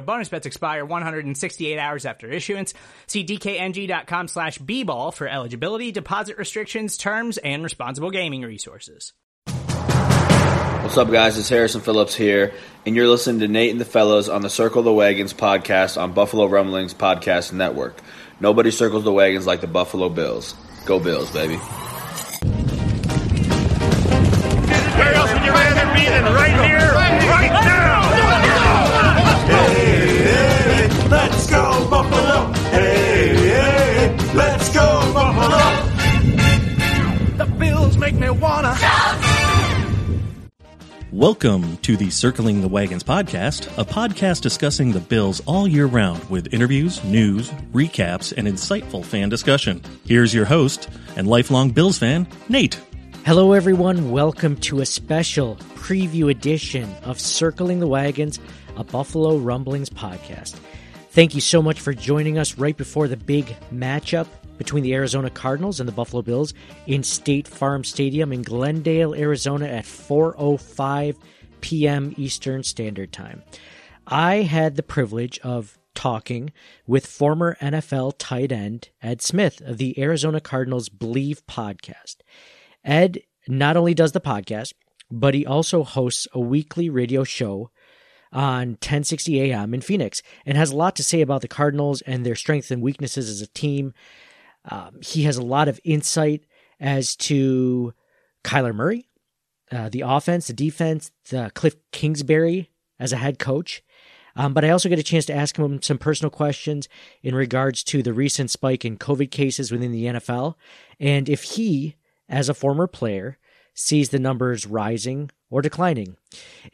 Bonus bets expire 168 hours after issuance. See dkng.com slash bball for eligibility, deposit restrictions, terms, and responsible gaming resources. What's up, guys? It's Harrison Phillips here, and you're listening to Nate and the Fellows on the Circle the Wagons podcast on Buffalo Rumblings Podcast Network. Nobody circles the wagons like the Buffalo Bills. Go Bills, baby. Where else would you rather be than right here, Welcome to the Circling the Wagons podcast, a podcast discussing the Bills all year round with interviews, news, recaps, and insightful fan discussion. Here's your host and lifelong Bills fan, Nate. Hello, everyone. Welcome to a special preview edition of Circling the Wagons, a Buffalo Rumblings podcast. Thank you so much for joining us right before the big matchup between the Arizona Cardinals and the Buffalo Bills in State Farm Stadium in Glendale, Arizona at 4:05 p.m. Eastern Standard Time. I had the privilege of talking with former NFL tight end Ed Smith of the Arizona Cardinals Believe podcast. Ed not only does the podcast, but he also hosts a weekly radio show on 1060 AM in Phoenix and has a lot to say about the Cardinals and their strengths and weaknesses as a team. Um, he has a lot of insight as to Kyler Murray, uh, the offense, the defense, the Cliff Kingsbury as a head coach. Um, but I also get a chance to ask him some personal questions in regards to the recent spike in COVID cases within the NFL and if he, as a former player, sees the numbers rising or declining.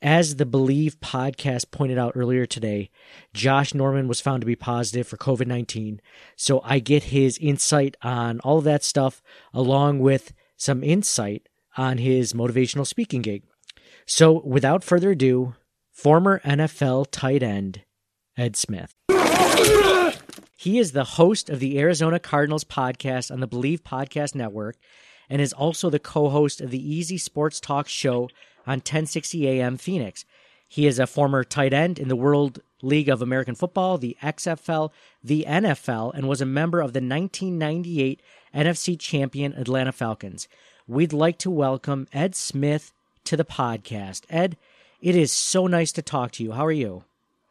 As the Believe podcast pointed out earlier today, Josh Norman was found to be positive for COVID 19. So I get his insight on all of that stuff, along with some insight on his motivational speaking gig. So without further ado, former NFL tight end Ed Smith. He is the host of the Arizona Cardinals podcast on the Believe Podcast Network and is also the co host of the Easy Sports Talk show on 1060 AM Phoenix. He is a former tight end in the World League of American Football, the XFL, the NFL, and was a member of the 1998 NFC champion Atlanta Falcons. We'd like to welcome Ed Smith to the podcast. Ed, it is so nice to talk to you. How are you?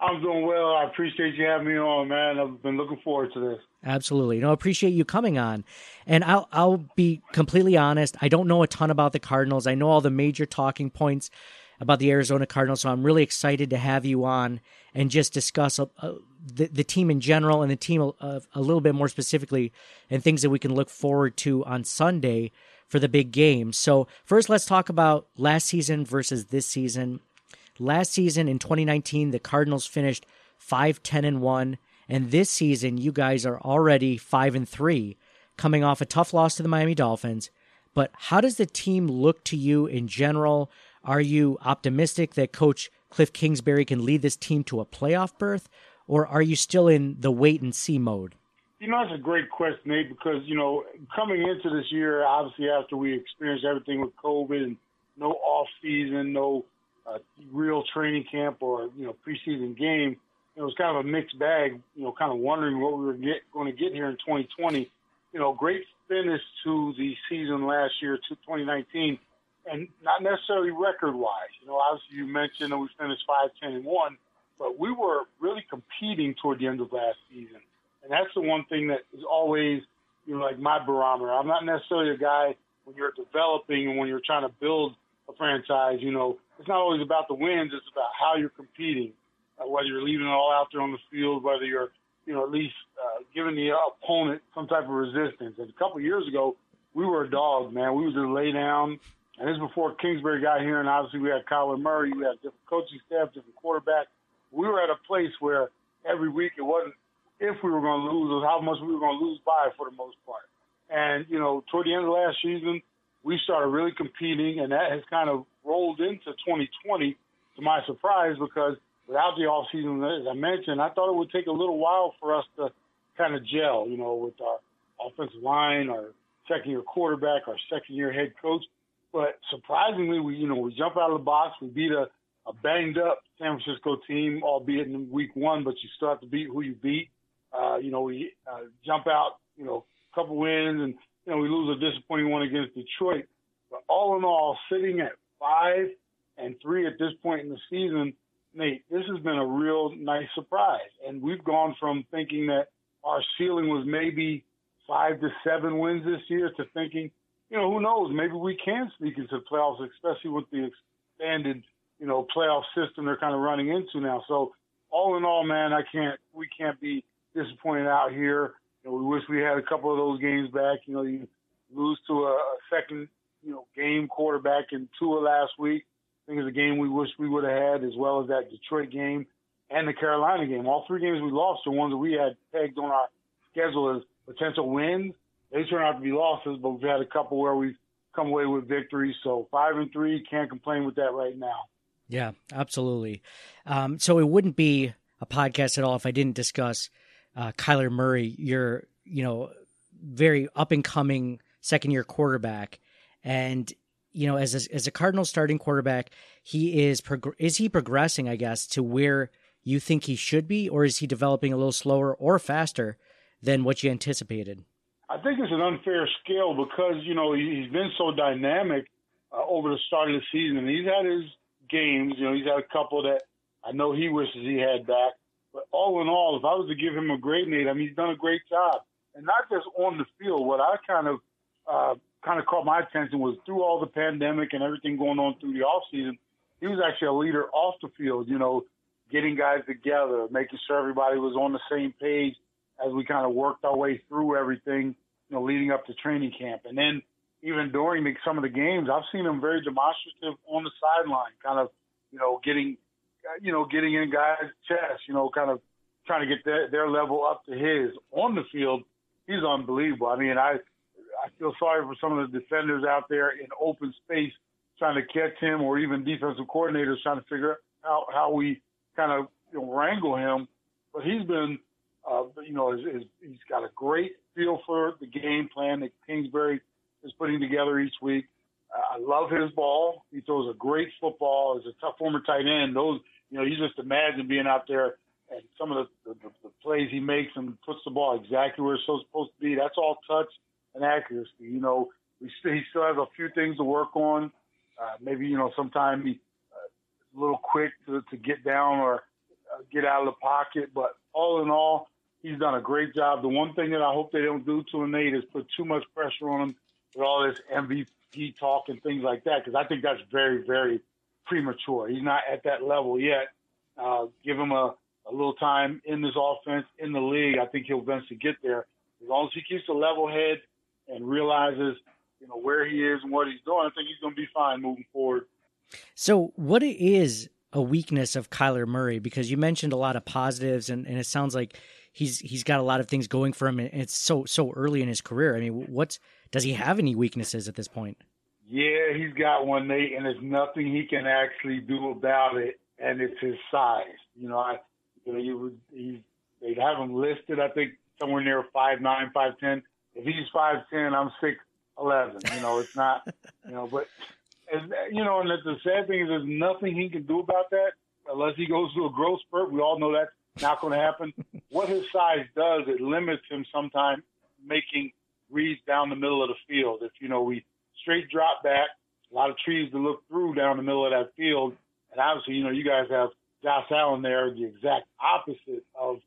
I'm doing well. I appreciate you having me on, man. I've been looking forward to this. Absolutely. No, I appreciate you coming on. And I'll I'll be completely honest, I don't know a ton about the Cardinals. I know all the major talking points about the Arizona Cardinals, so I'm really excited to have you on and just discuss uh, the the team in general and the team a, a little bit more specifically and things that we can look forward to on Sunday for the big game. So, first let's talk about last season versus this season. Last season in 2019, the Cardinals finished 5 10 and 1. And this season, you guys are already 5 and 3, coming off a tough loss to the Miami Dolphins. But how does the team look to you in general? Are you optimistic that Coach Cliff Kingsbury can lead this team to a playoff berth? Or are you still in the wait and see mode? You know, that's a great question, Nate, because, you know, coming into this year, obviously after we experienced everything with COVID and no off season, no uh, real training camp or you know preseason game. It was kind of a mixed bag. You know, kind of wondering what we were get, going to get here in 2020. You know, great finish to the season last year, to 2019, and not necessarily record wise. You know, obviously you mentioned that we finished five, ten, and one, but we were really competing toward the end of last season, and that's the one thing that is always you know like my barometer. I'm not necessarily a guy when you're developing and when you're trying to build a franchise, you know, it's not always about the wins. It's about how you're competing, uh, whether you're leaving it all out there on the field, whether you're, you know, at least uh, giving the opponent some type of resistance. And a couple years ago, we were a dog, man. We was just lay down. And this is before Kingsbury got here, and obviously we had Kyler Murray, we had different coaching staff, different quarterback. We were at a place where every week it wasn't if we were going to lose, was how much we were going to lose by for the most part. And you know, toward the end of last season, we started really competing, and that has kind of rolled into 2020 to my surprise because without the off season, as I mentioned, I thought it would take a little while for us to kind of gel, you know, with our offensive line, our second year quarterback, our second year head coach. But surprisingly, we you know we jump out of the box. We beat a, a banged up San Francisco team, albeit in week one, but you still have to beat who you beat. Uh, you know, we uh, jump out, you know, a couple wins, and you know we lose a disappointing one against Detroit. But all in all, sitting at five and three at this point in the season, Nate, this has been a real nice surprise. And we've gone from thinking that our ceiling was maybe five to seven wins this year to thinking, you know, who knows? Maybe we can sneak into the playoffs, especially with the expanded, you know, playoff system they're kind of running into now. So all in all, man, I can't, we can't be disappointed out here. Know, we wish we had a couple of those games back. You know, you lose to a, a second, you know, game quarterback in Tua last week. I think it's a game we wish we would have had, as well as that Detroit game and the Carolina game. All three games we lost are ones that we had pegged on our schedule as potential wins. They turn out to be losses, but we've had a couple where we've come away with victories. So five and three, can't complain with that right now. Yeah, absolutely. Um, so it wouldn't be a podcast at all if I didn't discuss uh, Kyler Murray, your you know very up and coming second year quarterback, and you know as a, as a Cardinal starting quarterback, he is is he progressing? I guess to where you think he should be, or is he developing a little slower or faster than what you anticipated? I think it's an unfair scale because you know he's been so dynamic uh, over the start of the season. He's had his games. You know, he's had a couple that I know he wishes he had back. But all in all, if I was to give him a grade, Nate, I mean, he's done a great job, and not just on the field. What I kind of uh, kind of caught my attention was through all the pandemic and everything going on through the off season, he was actually a leader off the field. You know, getting guys together, making sure everybody was on the same page as we kind of worked our way through everything. You know, leading up to training camp, and then even during the, some of the games, I've seen him very demonstrative on the sideline, kind of, you know, getting you know, getting in guys' chests, you know, kind of trying to get their, their level up to his. On the field, he's unbelievable. I mean, I I feel sorry for some of the defenders out there in open space trying to catch him, or even defensive coordinators trying to figure out how we kind of you know, wrangle him. But he's been, uh, you know, is, is, he's got a great feel for the game plan that Kingsbury is putting together each week. Uh, I love his ball. He throws a great football. As a tough former tight end, those you know, you just imagine being out there and some of the, the, the plays he makes and puts the ball exactly where it's supposed to be. That's all touch and accuracy. You know, we still, he still has a few things to work on. Uh, maybe you know, sometimes he uh, a little quick to, to get down or uh, get out of the pocket. But all in all, he's done a great job. The one thing that I hope they don't do to him, Nate, is put too much pressure on him with all this MVP talk and things like that, because I think that's very, very premature. He's not at that level yet. Uh, give him a, a little time in this offense, in the league. I think he'll eventually get there. As long as he keeps a level head and realizes, you know, where he is and what he's doing, I think he's going to be fine moving forward. So, what is a weakness of Kyler Murray? Because you mentioned a lot of positives, and, and it sounds like he's he's got a lot of things going for him. And it's so so early in his career. I mean, what's does he have any weaknesses at this point? Yeah, he's got one, Nate, and there's nothing he can actually do about it, and it's his size. You know, I, you know, you would, he, they'd have him listed, I think, somewhere near five nine, five ten. If he's five ten, I'm six eleven. You know, it's not, you know, but, and, you know, and the sad thing is, there's nothing he can do about that unless he goes through a growth spurt. We all know that's not going to happen. what his size does, it limits him sometimes making reads down the middle of the field. If you know we straight drop back, a lot of trees to look through down the middle of that field. And obviously, you know, you guys have Josh Allen there, the exact opposite of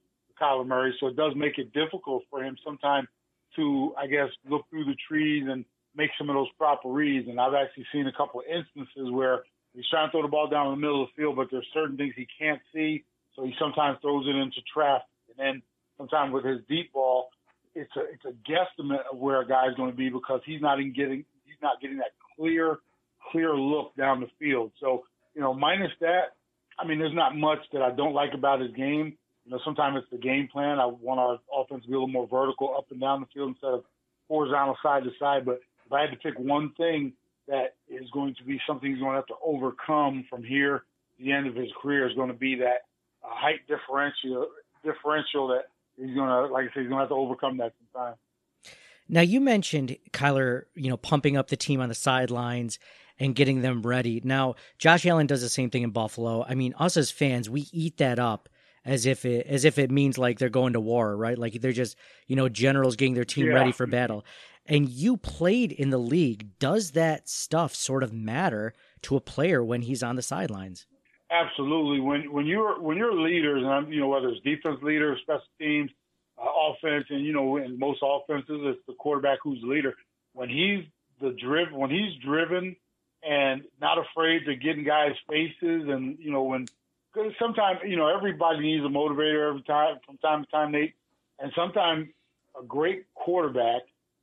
Kyler Murray. So it does make it difficult for him sometimes to, I guess, look through the trees and make some of those proper reads. And I've actually seen a couple of instances where he's trying to throw the ball down in the middle of the field, but there's certain things he can't see, so he sometimes throws it into traffic. And then sometimes with his deep ball, it's a it's a guesstimate of where a guy's going to be because he's not even getting he's not getting that clear clear look down the field. So you know, minus that, I mean, there's not much that I don't like about his game. You know, sometimes it's the game plan. I want our offense to be a little more vertical up and down the field instead of horizontal side to side. But if I had to pick one thing that is going to be something he's going to have to overcome from here the end of his career is going to be that uh, height differential differential that he's going to, like I said, he's going to have to overcome that sometime. Now you mentioned Kyler, you know, pumping up the team on the sidelines and getting them ready. Now Josh Allen does the same thing in Buffalo. I mean, us as fans, we eat that up as if it as if it means like they're going to war, right? Like they're just you know generals getting their team Yeah. ready for battle. And you played in the league. Does that stuff sort of matter to a player when he's on the sidelines? Absolutely. When when you're when you're leaders, and I'm, you know whether it's defense leaders, special teams, uh, offense, and you know in most offenses it's the quarterback who's the leader. When he's the driv when he's driven and not afraid to get in guys' faces, and you know when because sometimes you know everybody needs a motivator every time from time to time, Nate, and sometimes a great quarterback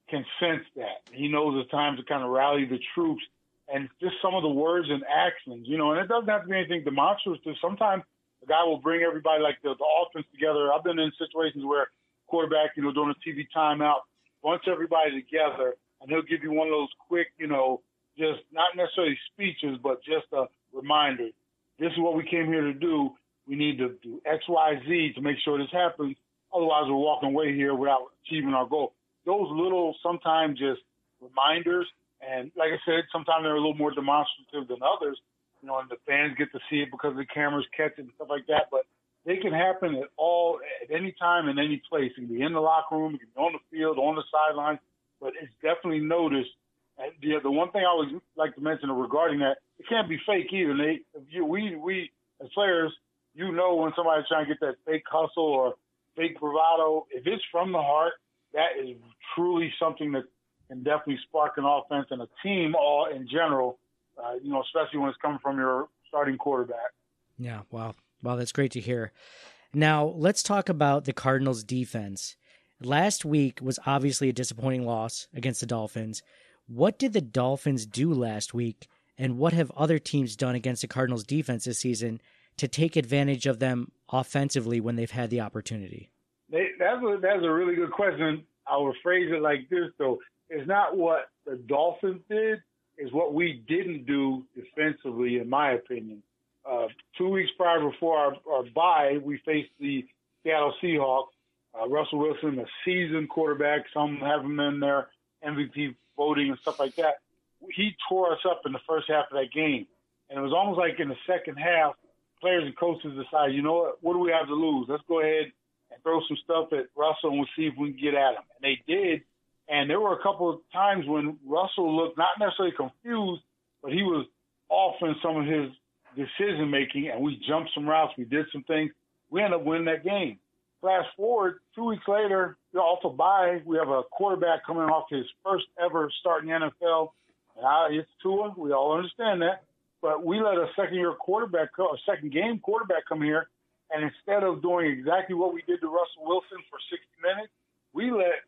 can sense that. He knows it's time to kind of rally the troops and just some of the words and actions, you know, and it doesn't have to be anything demonstrative. Sometimes a guy will bring everybody like the, the offense together. I've been in situations where quarterback, you know, during a TV timeout, bunch everybody together, and he'll give you one of those quick, you know, just not necessarily speeches, but just a reminder. This is what we came here to do. We need to do X, Y, Z to make sure this happens. Otherwise, we're walking away here without achieving our goal. Those little, sometimes just reminders and like I said, sometimes they're a little more demonstrative than others, you know, and the fans get to see it because the cameras catch it and stuff like that. But they can happen at all, at any time, in any place. It can be in the locker room, it can be on the field, on the sideline, but it's definitely noticed. And the, the one thing I always like to mention regarding that, it can't be fake either. They, you, we, we as players, you know when somebody's trying to get that fake hustle or fake bravado. If it's from the heart, that is truly something that can definitely spark an offense and a team all in general. Uh, you know, especially when it's coming from your starting quarterback. Yeah, wow. Wow, that's great to hear. Now, let's talk about the Cardinals defense. Last week was obviously a disappointing loss against the Dolphins. What did the Dolphins do last week, and what have other teams done against the Cardinals defense this season to take advantage of them offensively when they've had the opportunity? They, that's a, that's a really good question. I would phrase it like this, though. It's not what the Dolphins did, it's what we didn't do defensively, in my opinion. Uh, two weeks prior before our, our bye, we faced the Seattle Seahawks. Uh, Russell Wilson, a seasoned quarterback, some have him in their MVP voting and stuff like that. He tore us up in the first half of that game. And it was almost like in the second half, players and coaches decided, you know what, what do we have to lose? Let's go ahead and throw some stuff at Russell and we'll see if we can get at him. And they did. And there were a couple of times when Russell looked not necessarily confused, but he was off in some of his decision making, and we jumped some routes. We did some things. We ended up winning that game. Fast forward two weeks later, you know, off a bye, we have a quarterback coming off his first ever start in the NFL. I, it's Tua. We all understand that. But we let a second year quarterback, a second game quarterback come here, and instead of doing exactly what we did to Russell Wilson for 60 minutes, we let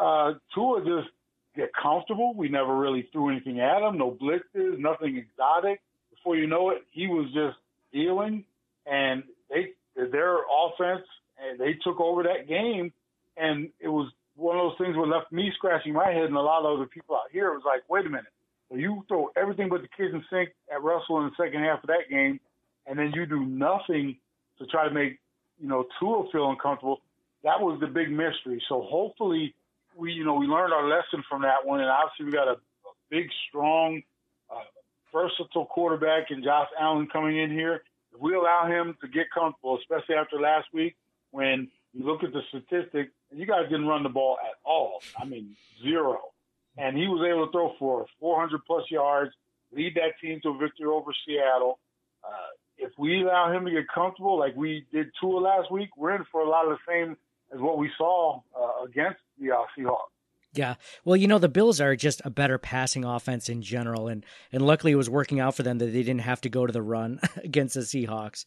uh, Tua just get comfortable. We never really threw anything at him, no blitzes, nothing exotic. Before you know it, he was just dealing, and they their offense and they took over that game, and it was one of those things that left me scratching my head and a lot of other people out here. It was like, wait a minute, so you throw everything but the kitchen sink at Russell in the second half of that game, and then you do nothing to try to make you know Tua feel uncomfortable. That was the big mystery. So hopefully we you know we learned our lesson from that one, and obviously we got a, a big, strong, uh, versatile quarterback in Josh Allen coming in here. If we allow him to get comfortable, especially after last week when you look at the statistics, you guys didn't run the ball at all. I mean zero, and he was able to throw for 400 plus yards, lead that team to a victory over Seattle. Uh, if we allow him to get comfortable like we did Tua last week, we're in for a lot of the same as what we saw uh, against the uh, Seahawks. Yeah. Well, you know, the Bills are just a better passing offense in general. And, and luckily it was working out for them that they didn't have to go to the run against the Seahawks.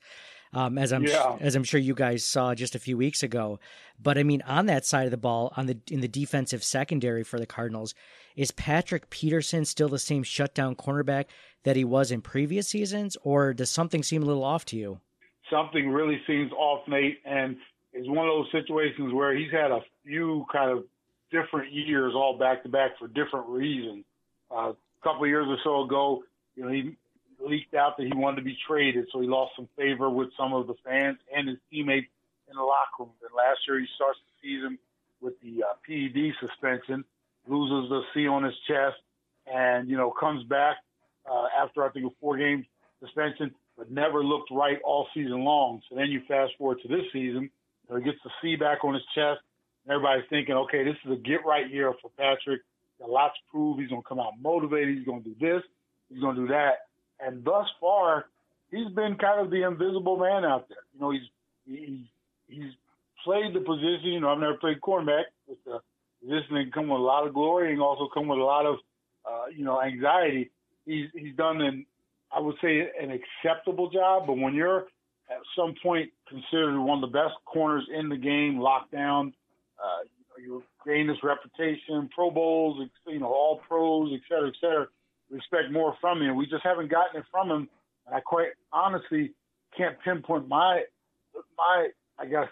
Um, as I'm Yeah. as I'm sure you guys saw just a few weeks ago, but I mean on that side of the ball, on the in the defensive secondary for the Cardinals, is Patrick Peterson still the same shutdown cornerback that he was in previous seasons, or does something seem a little off to you? something really seems off, Nate, and it's one of those situations where he's had a few kind of different years all back to back for different reasons. Uh, a couple of years or so ago, you know, he leaked out that he wanted to be traded, so he lost some favor with some of the fans and his teammates in the locker room. And last year, he starts the season with the uh, PED suspension, loses the C on his chest, and you know comes back uh, after I think a four game suspension, but never looked right all season long. So then you fast forward to this season, know, he gets the C back on his chest, everybody's thinking, okay, this is a get right year for Patrick. Got a to prove. He's going to come out motivated. He's going to do this. He's going to do that. And thus far, he's been kind of the invisible man out there. You know, he's he's he's played the position. You know, I've never played cornerback, but the position can come with a lot of glory and also come with a lot of uh, you know anxiety. He's he's done an I would say an acceptable job, but when you're at some point considered one of the best corners in the game, locked down, uh, you gain this reputation, Pro Bowls, you know, All Pros, et cetera, et cetera. We expect more from him. We just haven't gotten it from him, and I quite honestly can't pinpoint my my I guess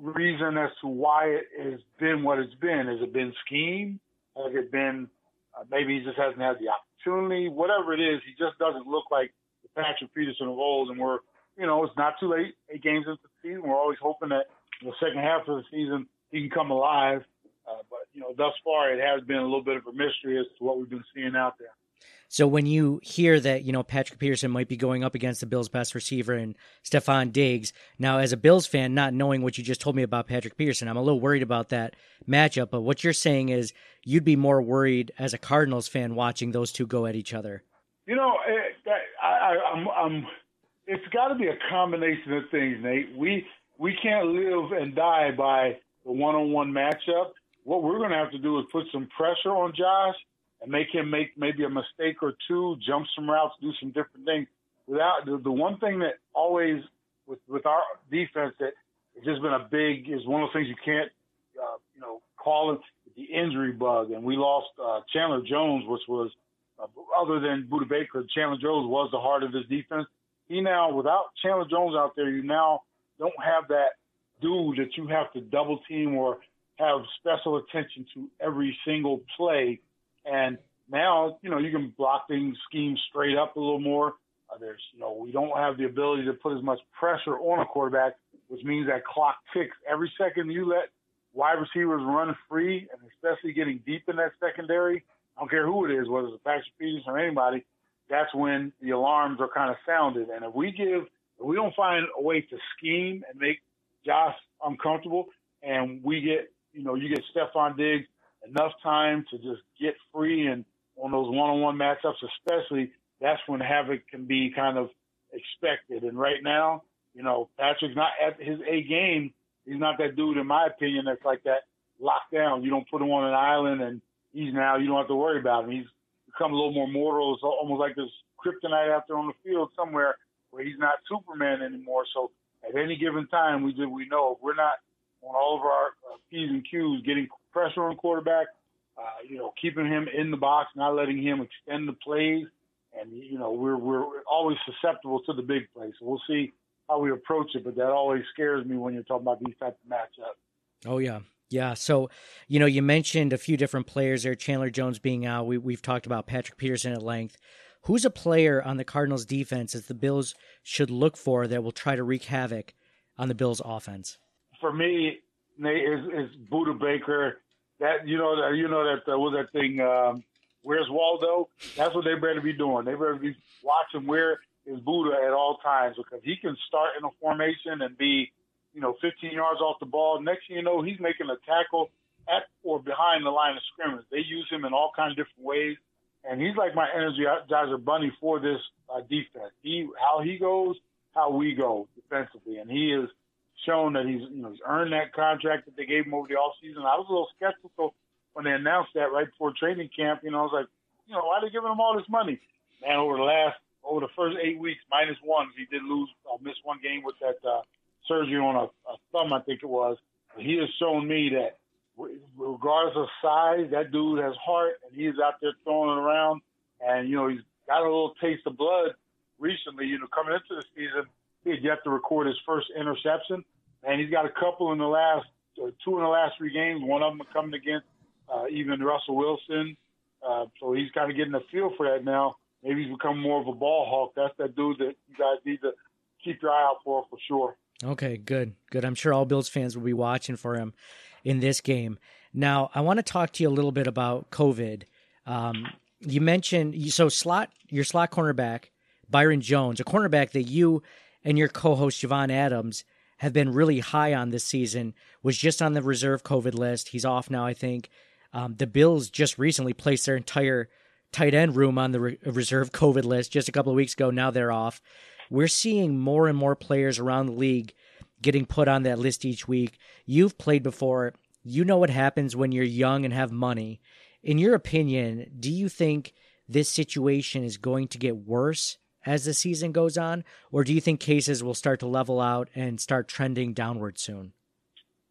reason as to why it has been what it's been. Has it been scheme? Has it been uh, maybe he just hasn't had the opportunity? Whatever it is, he just doesn't look like the Patrick Peterson of old. And we're, you know, it's not too late. Eight games into the season, we're always hoping that the second half of the season he can come alive. Uh, but you know, thus far it has been a little bit of a mystery as to what we've been seeing out there. So when you hear that, you know, Patrick Peterson might be going up against the Bills' best receiver and Stefon Diggs, now as a Bills fan, not knowing what you just told me about Patrick Peterson, I'm a little worried about that matchup. But what you're saying is you'd be more worried as a Cardinals fan watching those two go at each other. You know, that, I, I, I'm, I'm. It's got to be a combination of things, Nate. We we can't live and die by the one-on-one matchup. What we're going to have to do is put some pressure on Josh and make him make maybe a mistake or two, jump some routes, do some different things. Without the, the one thing that always with with our defense that has just been a big is one of those things you can't uh, you know call it the injury bug. And we lost uh, Chandler Jones, which was uh, other than Budda Baker, Chandler Jones was the heart of this defense. He now, without Chandler Jones out there, you now don't have that dude that you have to double team or have special attention to every single play. And now, you know, you can block things, scheme straight up a little more. Uh, there's, you know, we don't have the ability to put as much pressure on a quarterback, which means that clock ticks every second you let wide receivers run free, and especially getting deep in that secondary. I don't care who it is, whether it's a Patrick Peterson or anybody. That's when the alarms are kind of sounded. And if we give, if we don't find a way to scheme and make Josh uncomfortable, and we get, you know, you get Stefon Diggs enough time to just get free and on those one-on-one matchups, especially, that's when havoc can be kind of expected. And right now, you know, Patrick's not at his A game. He's not that dude, in my opinion, that's like that lockdown. You don't put him on an island and he's now, you don't have to worry about him. He's become a little more mortal. It's almost like this kryptonite out there on the field somewhere where he's not Superman anymore. So at any given time, we do, we know if we're not on all of our uh, P's and Q's, getting pressure on quarterback, uh, you know, keeping him in the box, not letting him extend the plays, and you know, we're we're always susceptible to the big plays. So we'll see how we approach it, but that always scares me when you're talking about these types of matchups. Oh yeah. Yeah. So, you know, you mentioned a few different players there, Chandler Jones being out. We, we've talked about Patrick Peterson at length. Who's a player on the Cardinals defense that the Bills should look for that will try to wreak havoc on the Bills offense? For me, Nate, is, is Budda Baker. That you know that you know that uh, was that thing. Um, where's Waldo? That's what they better be doing. They better be watching where is Budda at all times because he can start in a formation and be, you know, 15 yards off the ball. Next thing you know, he's making a tackle at or behind the line of scrimmage. They use him in all kinds of different ways, and he's like my energizer bunny for this uh, defense. He how he goes, how we go defensively, and he is shown that he's you know he's earned that contract that they gave him over the offseason. I was a little skeptical when they announced that right before training camp, you know, I was like, you know, why are they giving him all this money? Man, over the last over the first eight weeks, minus one, he did lose, uh, miss one game with that uh, surgery on a, a thumb, I think it was. But he has shown me that regardless of size, that dude has heart, and he's out there throwing it around. And you know, he's got a little taste of blood recently. You know, coming into the season, he had yet to record his first interception, and he's got a couple in the last uh, two in the last three games. One of them coming against uh, even Russell Wilson. Uh, so he's kind of getting a feel for that now. Maybe he's become more of a ball hawk. That's that dude that you guys need to keep your eye out for for sure. Okay, good, good. I'm sure all Bills fans will be watching for him in this game. Now, I want to talk to you a little bit about COVID. Um, you mentioned so slot your slot cornerback Byron Jones, a cornerback that you and your co-host Javon Adams have been really high on this season, was just on the reserve COVID list. He's off now, I think. Um, the Bills just recently placed their entire tight end room on the re- reserve COVID list just a couple of weeks ago. Now they're off. We're seeing more and more players around the league getting put on that list each week. You've played before. You know what happens when you're young and have money. In your opinion, do you think this situation is going to get worse as the season goes on, or do you think cases will start to level out and start trending downward soon?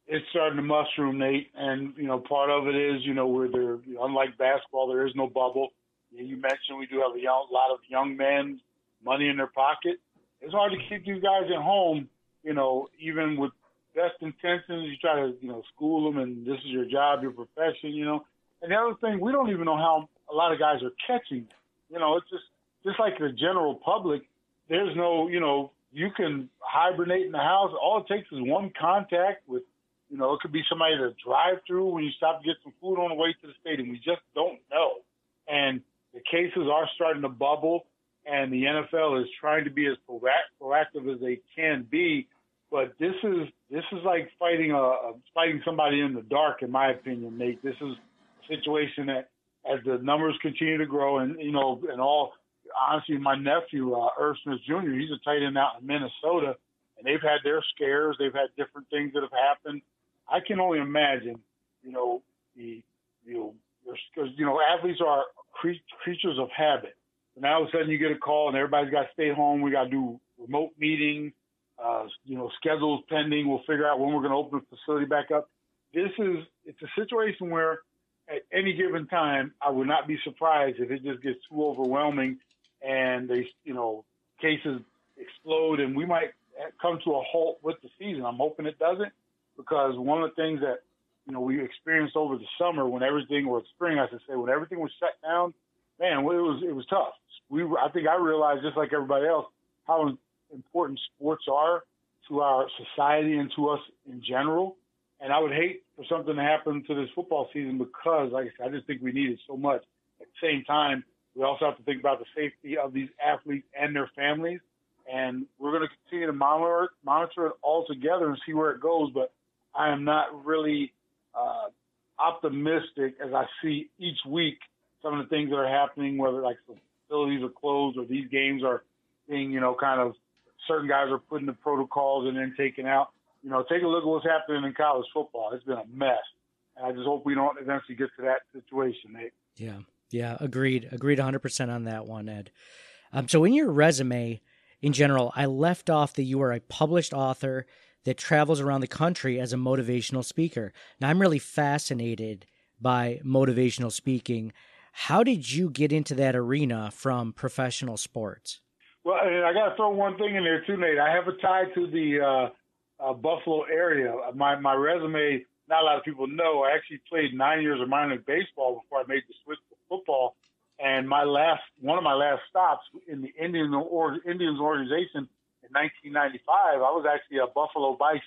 It's starting to mushroom, Nate, and you know part of it is you know where there, unlike basketball, there is no bubble. You mentioned we do have a lot of young men, money in their pocket. It's hard to keep these guys at home, you know, even with best intentions. You try to, you know, school them, and this is your job, your profession, you know. And the other thing, we don't even know how a lot of guys are catching. You know, it's just just like the general public. There's no, you know, you can hibernate in the house. All it takes is one contact with, you know, it could be somebody to drive through when you stop to get some food on the way to the stadium. We just don't know. And the cases are starting to bubble, and the NFL is trying to be as proactive as they can be. But this is this is like fighting a fighting somebody in the dark, in my opinion, Nate. This is a situation that, as the numbers continue to grow, and you know, and all honestly, my nephew uh, Irv Smith Jr. He's a tight end out in Minnesota, and they've had their scares. They've had different things that have happened. I can only imagine, you know, the you know, because you know athletes are creatures of habit. And now all of a sudden you get a call and everybody's got to stay home. We got to do remote meetings, uh, you know, schedules pending. We'll figure out when we're going to open the facility back up. This is, it's a situation where at any given time, I would not be surprised if it just gets too overwhelming and they, you know, cases explode and we might come to a halt with the season. I'm hoping it doesn't because one of the things that you know, we experienced over the summer when everything, or spring, I should say, when everything was shut down, man, it was it was tough. We, I think I realized just like everybody else how important sports are to our society and to us in general. And I would hate for something to happen to this football season because, like I said, I just think we need it so much. At the same time, we also have to think about the safety of these athletes and their families. And we're going to continue to monitor monitor it all together and see where it goes. But I am not really uh, optimistic as I see each week some of the things that are happening, whether like facilities are closed or these games are being, you know, kind of certain guys are putting the protocols and then taking out. You know, take a look at what's happening in college football. It's been a mess. And I just hope we don't eventually get to that situation, Nate. Yeah. Yeah. Agreed. Agreed 100% on that one, Ed. Um, so in your resume, in general, I left off that you are a published author that travels around the country as a motivational speaker. Now, I'm really fascinated by motivational speaking. How did you get into that arena from professional sports? Well, I got to throw one thing in there too, Nate. I have a tie to the uh, uh, Buffalo area. My my resume. Not a lot of people know. I actually played nine years of minor league baseball before I made the switch to football. And my last, one of my last stops in the Indian or Indians organization in 1995, I was actually a Buffalo Bison.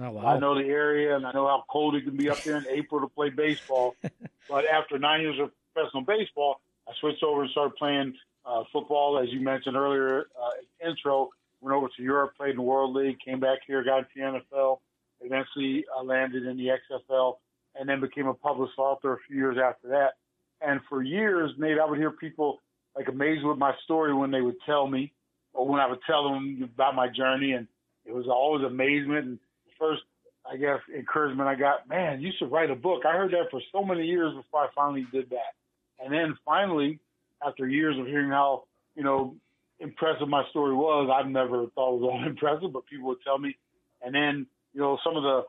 Oh, wow. I know the area and I know how cold it can be up there in April to play baseball. but after nine years of professional baseball, I switched over and started playing uh, football, as you mentioned earlier, uh, intro. Went over to Europe, played in the World League, came back here, got into the NFL, eventually uh, landed in the XFL, and then became a published author a few years after that. And for years, Nate, I would hear people like amazed with my story when they would tell me or when I would tell them about my journey, and it was always amazement. And first, I I guess, encouragement I got, man, you should write a book. I heard that for so many years before I finally did that. And then finally, after years of hearing how, you know, impressive my story was, I've never thought it was all impressive, but people would tell me. And then, you know, some of the,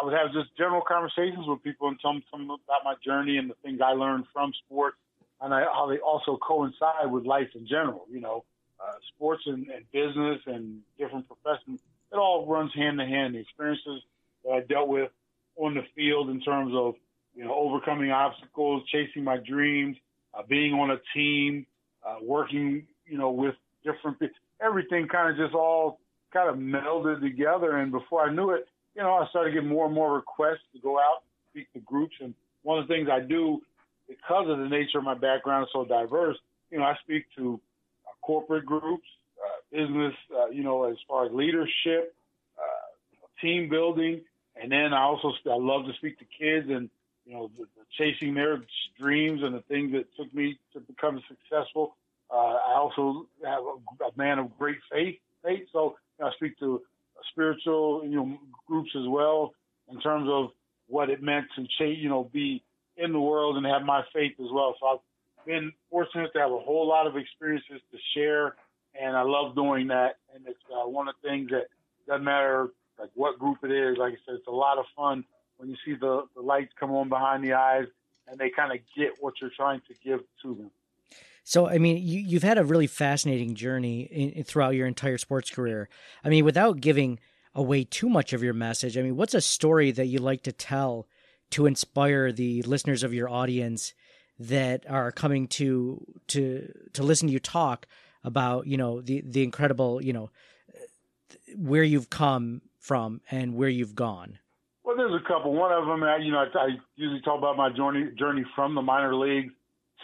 I would have just general conversations with people and tell them about my journey and the things I learned from sports and I, how they also coincide with life in general, you know, uh, sports and, and business and different professions. It all runs hand in hand. The experiences that I dealt with on the field in terms of you know overcoming obstacles, chasing my dreams, uh, being on a team, uh, working you know with different people. everything kind of just all kind of melded together. And before I knew it, you know, I started getting more and more requests to go out and speak to groups. And one of the things I do because of the nature of my background is so diverse, you know, I speak to uh, corporate groups, uh, business, uh, you know, as far as leadership, uh, team building, and then I also I love to speak to kids and you know the, the chasing their dreams and the things that took me to become successful. Uh, I also have a, a man of great faith, faith. So you know, I speak to spiritual you know groups as well in terms of what it meant to change, you know, be in the world and have my faith as well. So I've been fortunate to have a whole lot of experiences to share, and I love doing that. And it's uh, one of the things that doesn't matter like what group it is. Like I said, it's a lot of fun when you see the, the lights come on behind the eyes and they kind of get what you're trying to give to them. So, I mean, you, you've had a really fascinating journey in, throughout your entire sports career. I mean, without giving away too much of your message, I mean, what's a story that you like to tell to inspire the listeners of your audience that are coming to to to listen to you talk about, you know, the the incredible, you know, where you've come from and where you've gone? Well, there's a couple. One of them, you know, I, I usually talk about my journey journey from the minor leagues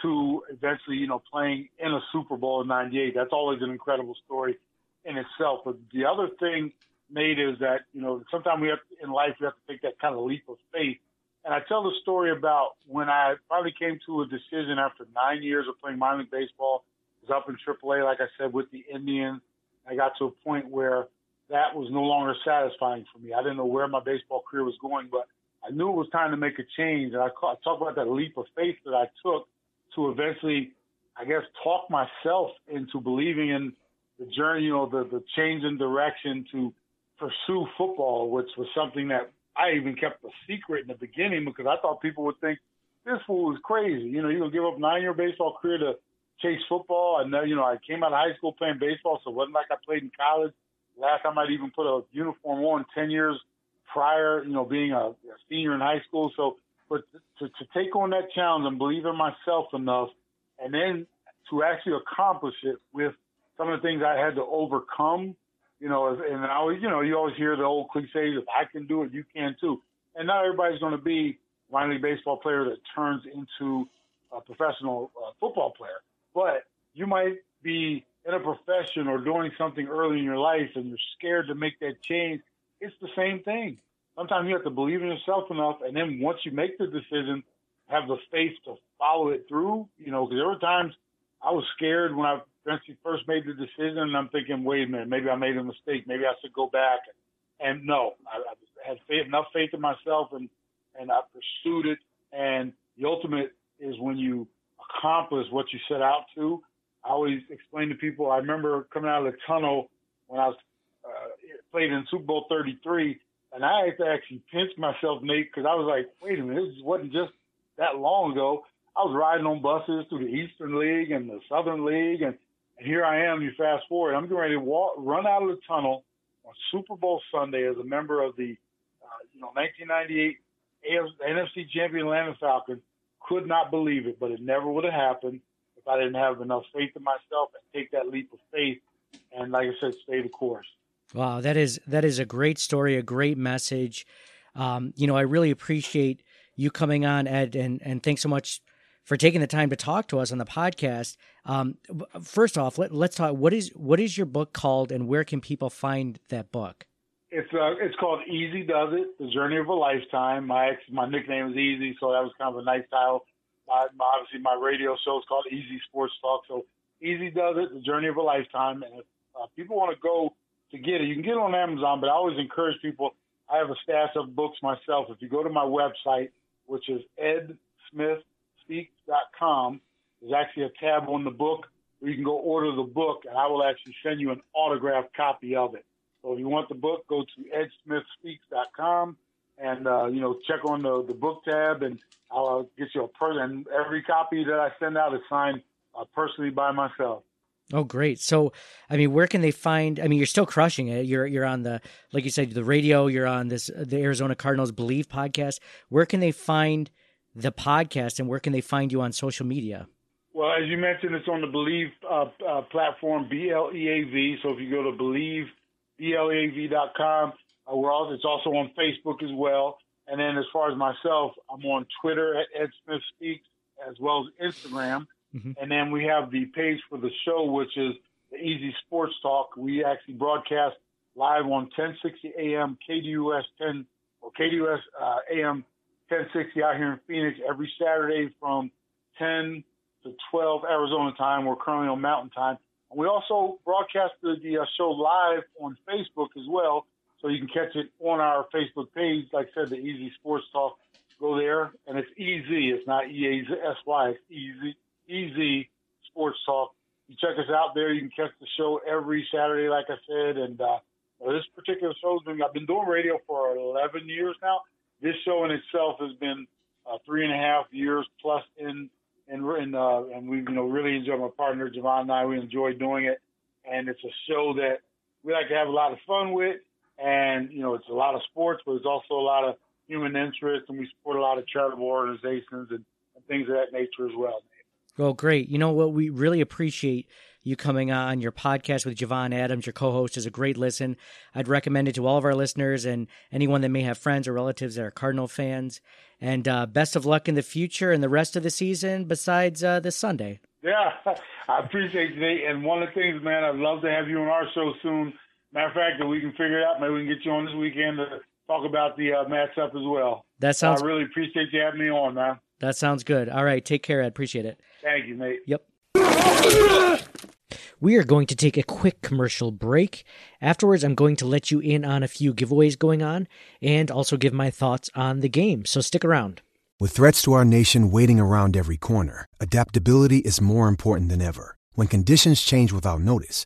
to eventually, you know, playing in a Super Bowl in '98. That's always an incredible story in itself. But the other thing, Nate, is that you know sometimes we have in life we have to take that kind of leap of faith. And I tell the story about when I finally came to a decision after nine years of playing minor league baseball. I was up in AAA, like I said, with the Indians. I got to a point where that was no longer satisfying for me. I didn't know where my baseball career was going, but I knew it was time to make a change. And I, I talk about that leap of faith that I took to eventually, I guess, talk myself into believing in the journey, you know, the, the change in direction to pursue football, which was something that I even kept a secret in the beginning because I thought people would think this fool is crazy. You know, you're going to give up nine year baseball career to chase football. And, you know, I came out of high school playing baseball, so it wasn't like I played in college last time I'd even put a uniform on 10 years prior, you know, being a, a senior in high school. So, but to, to take on that challenge and believe in myself enough and then to actually accomplish it with some of the things I had to overcome, you know, and I always, you know, you always hear the old cliches, if I can do it, you can too. And not everybody's going to be minor league baseball player that turns into a professional uh, football player, but you might be in a profession or doing something early in your life and you're scared to make that change, it's the same thing. Sometimes you have to believe in yourself enough, and then once you make the decision, have the faith to follow it through. You know, because there were times I was scared when I eventually first made the decision, and I'm thinking, wait a minute, maybe I made a mistake. Maybe I should go back. And, no, I, I had faith, enough faith in myself, and and I pursued it. And the ultimate is when you accomplish what you set out to I always explain to people. I remember coming out of the tunnel when I was uh, played in Super Bowl 33, and I had to actually pinch myself, Nate, because I was like, wait a minute, this wasn't just that long ago. I was riding on buses through the Eastern League and the Southern League, and, and here I am. You fast forward, I'm getting ready to walk, run out of the tunnel on Super Bowl Sunday as a member of the, uh, you know, 1998 NFC champion Atlanta Falcons. Could not believe it, but it never would have happened if I didn't have enough faith in myself and take that leap of faith and like I said, stay the course. Wow, that is that is a great story, a great message. Um, you know, I really appreciate you coming on, Ed, and and thanks so much for taking the time to talk to us on the podcast. Um, first off, let, us talk. What is what is your book called, and where can people find that book? It's uh, it's called Easy Does It: The Journey of a Lifetime. My my nickname is Easy, so that was kind of a nice title my, my, obviously my radio show is called Easy Sports Talk. So Easy does it, the journey of a lifetime. And if uh, people want to go to get it, you can get it on Amazon. But I always encourage people I have a stash of books myself. If you go to my website, which is edsmithspeaks.com, there's actually a tab on the book where you can go order the book, and I will actually send you an autographed copy of it. So if you want the book, go to edsmithspeaks.com and uh, you know check on the the book tab, and I'll get you a present. Every copy that I send out is signed uh, personally by myself. Oh, great! So, I mean, where can they find? I mean, you're still crushing it. You're you're on the like you said, the radio. You're on this the Arizona Cardinals Bleav podcast. Where can they find the podcast, and where can they find you on social media? Well, as you mentioned, it's on the Bleav uh, uh, platform, B L E A V. So if you go to Bleav, B L E A V dot com, uh, we're also it's also on Facebook as well. And then as far as myself, I'm on Twitter at Ed Smith Speaks as well as Instagram. Mm-hmm. And then we have the page for the show, which is the Easy Sports Talk. We actually broadcast live on 1060 AM KDUS 10 or KDUS uh, AM 1060 out here in Phoenix every Saturday from 10 to 12 Arizona time. We're currently on Mountain Time. And we also broadcast the, the uh, show live on Facebook as well, so you can catch it on our Facebook page. Like I said, the Easy Sports Talk. Go there, and it's easy. It's not E A S Y. It's easy easy sports talk. You check us out there. You can catch the show every Saturday, like I said. And uh, this particular been, I've been doing radio for 11 years now. This show in itself has been uh, three and a half years plus in, in, in uh, and we, you know, really enjoy my partner, Javon and I, we enjoy doing it. And it's a show that we like to have a lot of fun with. And, you know, it's a lot of sports, but it's also a lot of human interest. And we support a lot of charitable organizations and, and things of that nature as well. Well, great. You know what? We really appreciate you coming on your podcast with Javon Adams, your co-host, is a great listen. I'd recommend it to all of our listeners and anyone that may have friends or relatives that are Cardinal fans. And uh, best of luck in the future and the rest of the season. Besides uh, this Sunday. Yeah, I appreciate it, Nate. And one of the things, man, I'd love to have you on our show soon. Matter of fact, that we can figure it out. Maybe we can get you on this weekend to talk about the uh, matchup as well. That sounds. I really appreciate you having me on, man. That sounds good. All right, take care. I appreciate it. Thank you, mate. Yep. We are going to take a quick commercial break. Afterwards, I'm going to let you in on a few giveaways going on and also give my thoughts on the game. So stick around. With threats to our nation waiting around every corner, adaptability is more important than ever. When conditions change without notice,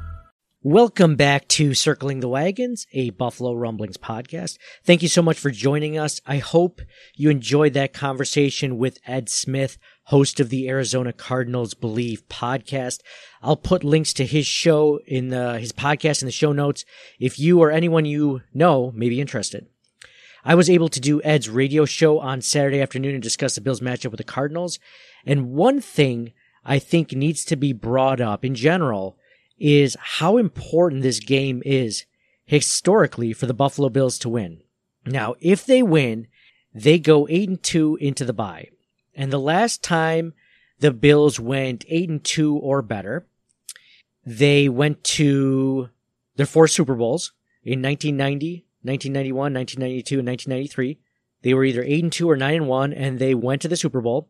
Welcome back to Circling the Wagons, a Buffalo Rumblings podcast. Thank you so much for joining us. I hope you enjoyed that conversation with Ed Smith, host of the Arizona Cardinals Bleav podcast. I'll put links to his show in the, his podcast in the show notes if you or anyone you know may be interested. I was able to do Ed's radio show on Saturday afternoon and discuss the Bills matchup with the Cardinals. And one thing I think needs to be brought up in general is how important this game is historically for the Buffalo Bills to win. Now, if they win, they go 8 and 2 into the bye. And the last time the Bills went 8 and 2 or better, they went to their four Super Bowls in 1990, 1991, 1992, and 1993. They were either 8 and 2 or 9 and 1 and they went to the Super Bowl.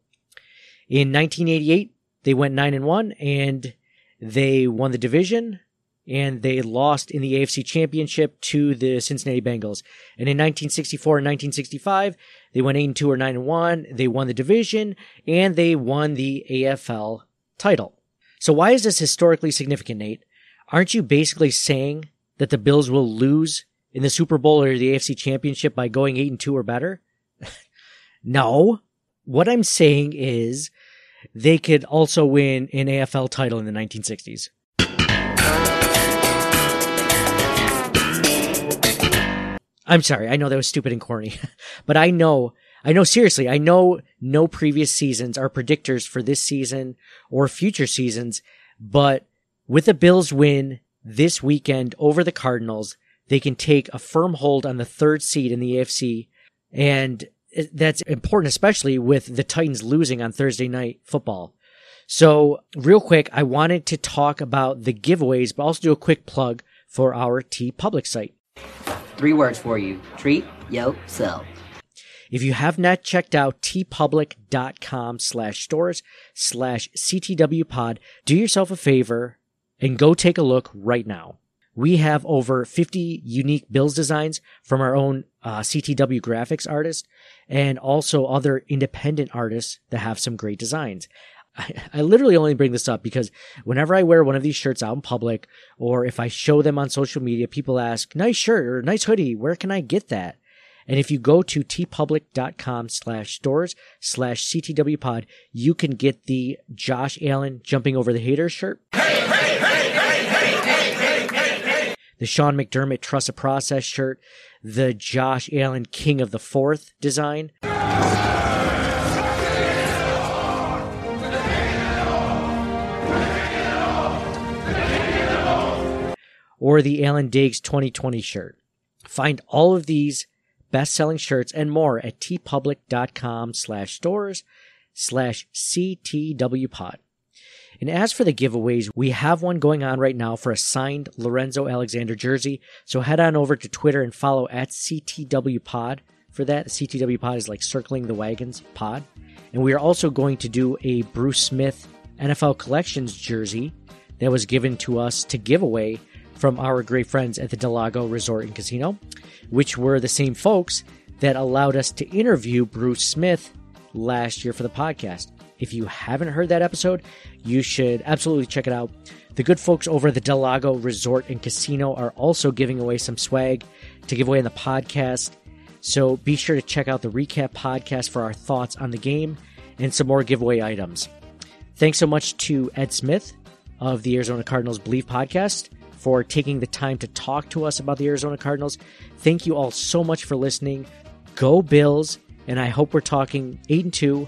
In 1988, they went 9 and 1 and they won the division and they lost in the AFC championship to the Cincinnati Bengals. And in 1964 and 1965, they went 8 and 2 or 9 and 1. They won the division and they won the AFL title. So why is this historically significant, Nate? Aren't you basically saying that the Bills will lose in the Super Bowl or the AFC championship by going 8 and 2 or better? no. What I'm saying is they could also win an AFL title in the 1960s. I'm sorry. I know that was stupid and corny, but I know, I know seriously, I know no previous seasons are predictors for this season or future seasons, but with the Bills win this weekend over the Cardinals, they can take a firm hold on the third seed in the AFC. And that's important, especially with the Titans losing on Thursday night football. So real quick, I wanted to talk about the giveaways, but also do a quick plug for our TeePublic site. Three words for you. Treat yourself. If you have not checked out teepublic.com slash stores slash ctwpod, do yourself a favor and go take a look right now. We have over 50 unique Bills designs from our own uh, CTW graphics artist and also other independent artists that have some great designs. I, literally only bring this up because whenever I wear one of these shirts out in public or if I show them on social media, people ask, nice shirt or nice hoodie. Where can I get that? And if you go to teepublic.com slash stores slash CTW pod, you can get the Josh Allen jumping over the haters shirt. The Sean McDermott Trust a Process shirt, the Josh Allen King of the Fourth design. Or the Allen Diggs 2020 shirt. Find all of these best-selling shirts and more at teepublic.com slash stores slash ctwpod. And as for the giveaways, we have one going on right now for a signed Lorenzo Alexander jersey. So head on over to Twitter and follow at CTWPod for that. CTW Pod is like circling the wagons pod. And we are also going to do a Bruce Smith NFL Collections jersey that was given to us to give away from our great friends at the Del Lago Resort and Casino, which were the same folks that allowed us to interview Bruce Smith last year for the podcast. If you haven't heard that episode, you should absolutely check it out. The good folks over at the Del Lago Resort and Casino are also giving away some swag to give away in the podcast. So be sure to check out the recap podcast for our thoughts on the game and some more giveaway items. Thanks so much to Ed Smith of the Arizona Cardinals Bleav podcast for taking the time to talk to us about the Arizona Cardinals. Thank you all so much for listening. Go Bills, and I hope we're talking 8 and 2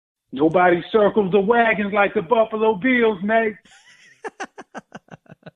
Nobody circles the wagons like the Buffalo Bills, Nate.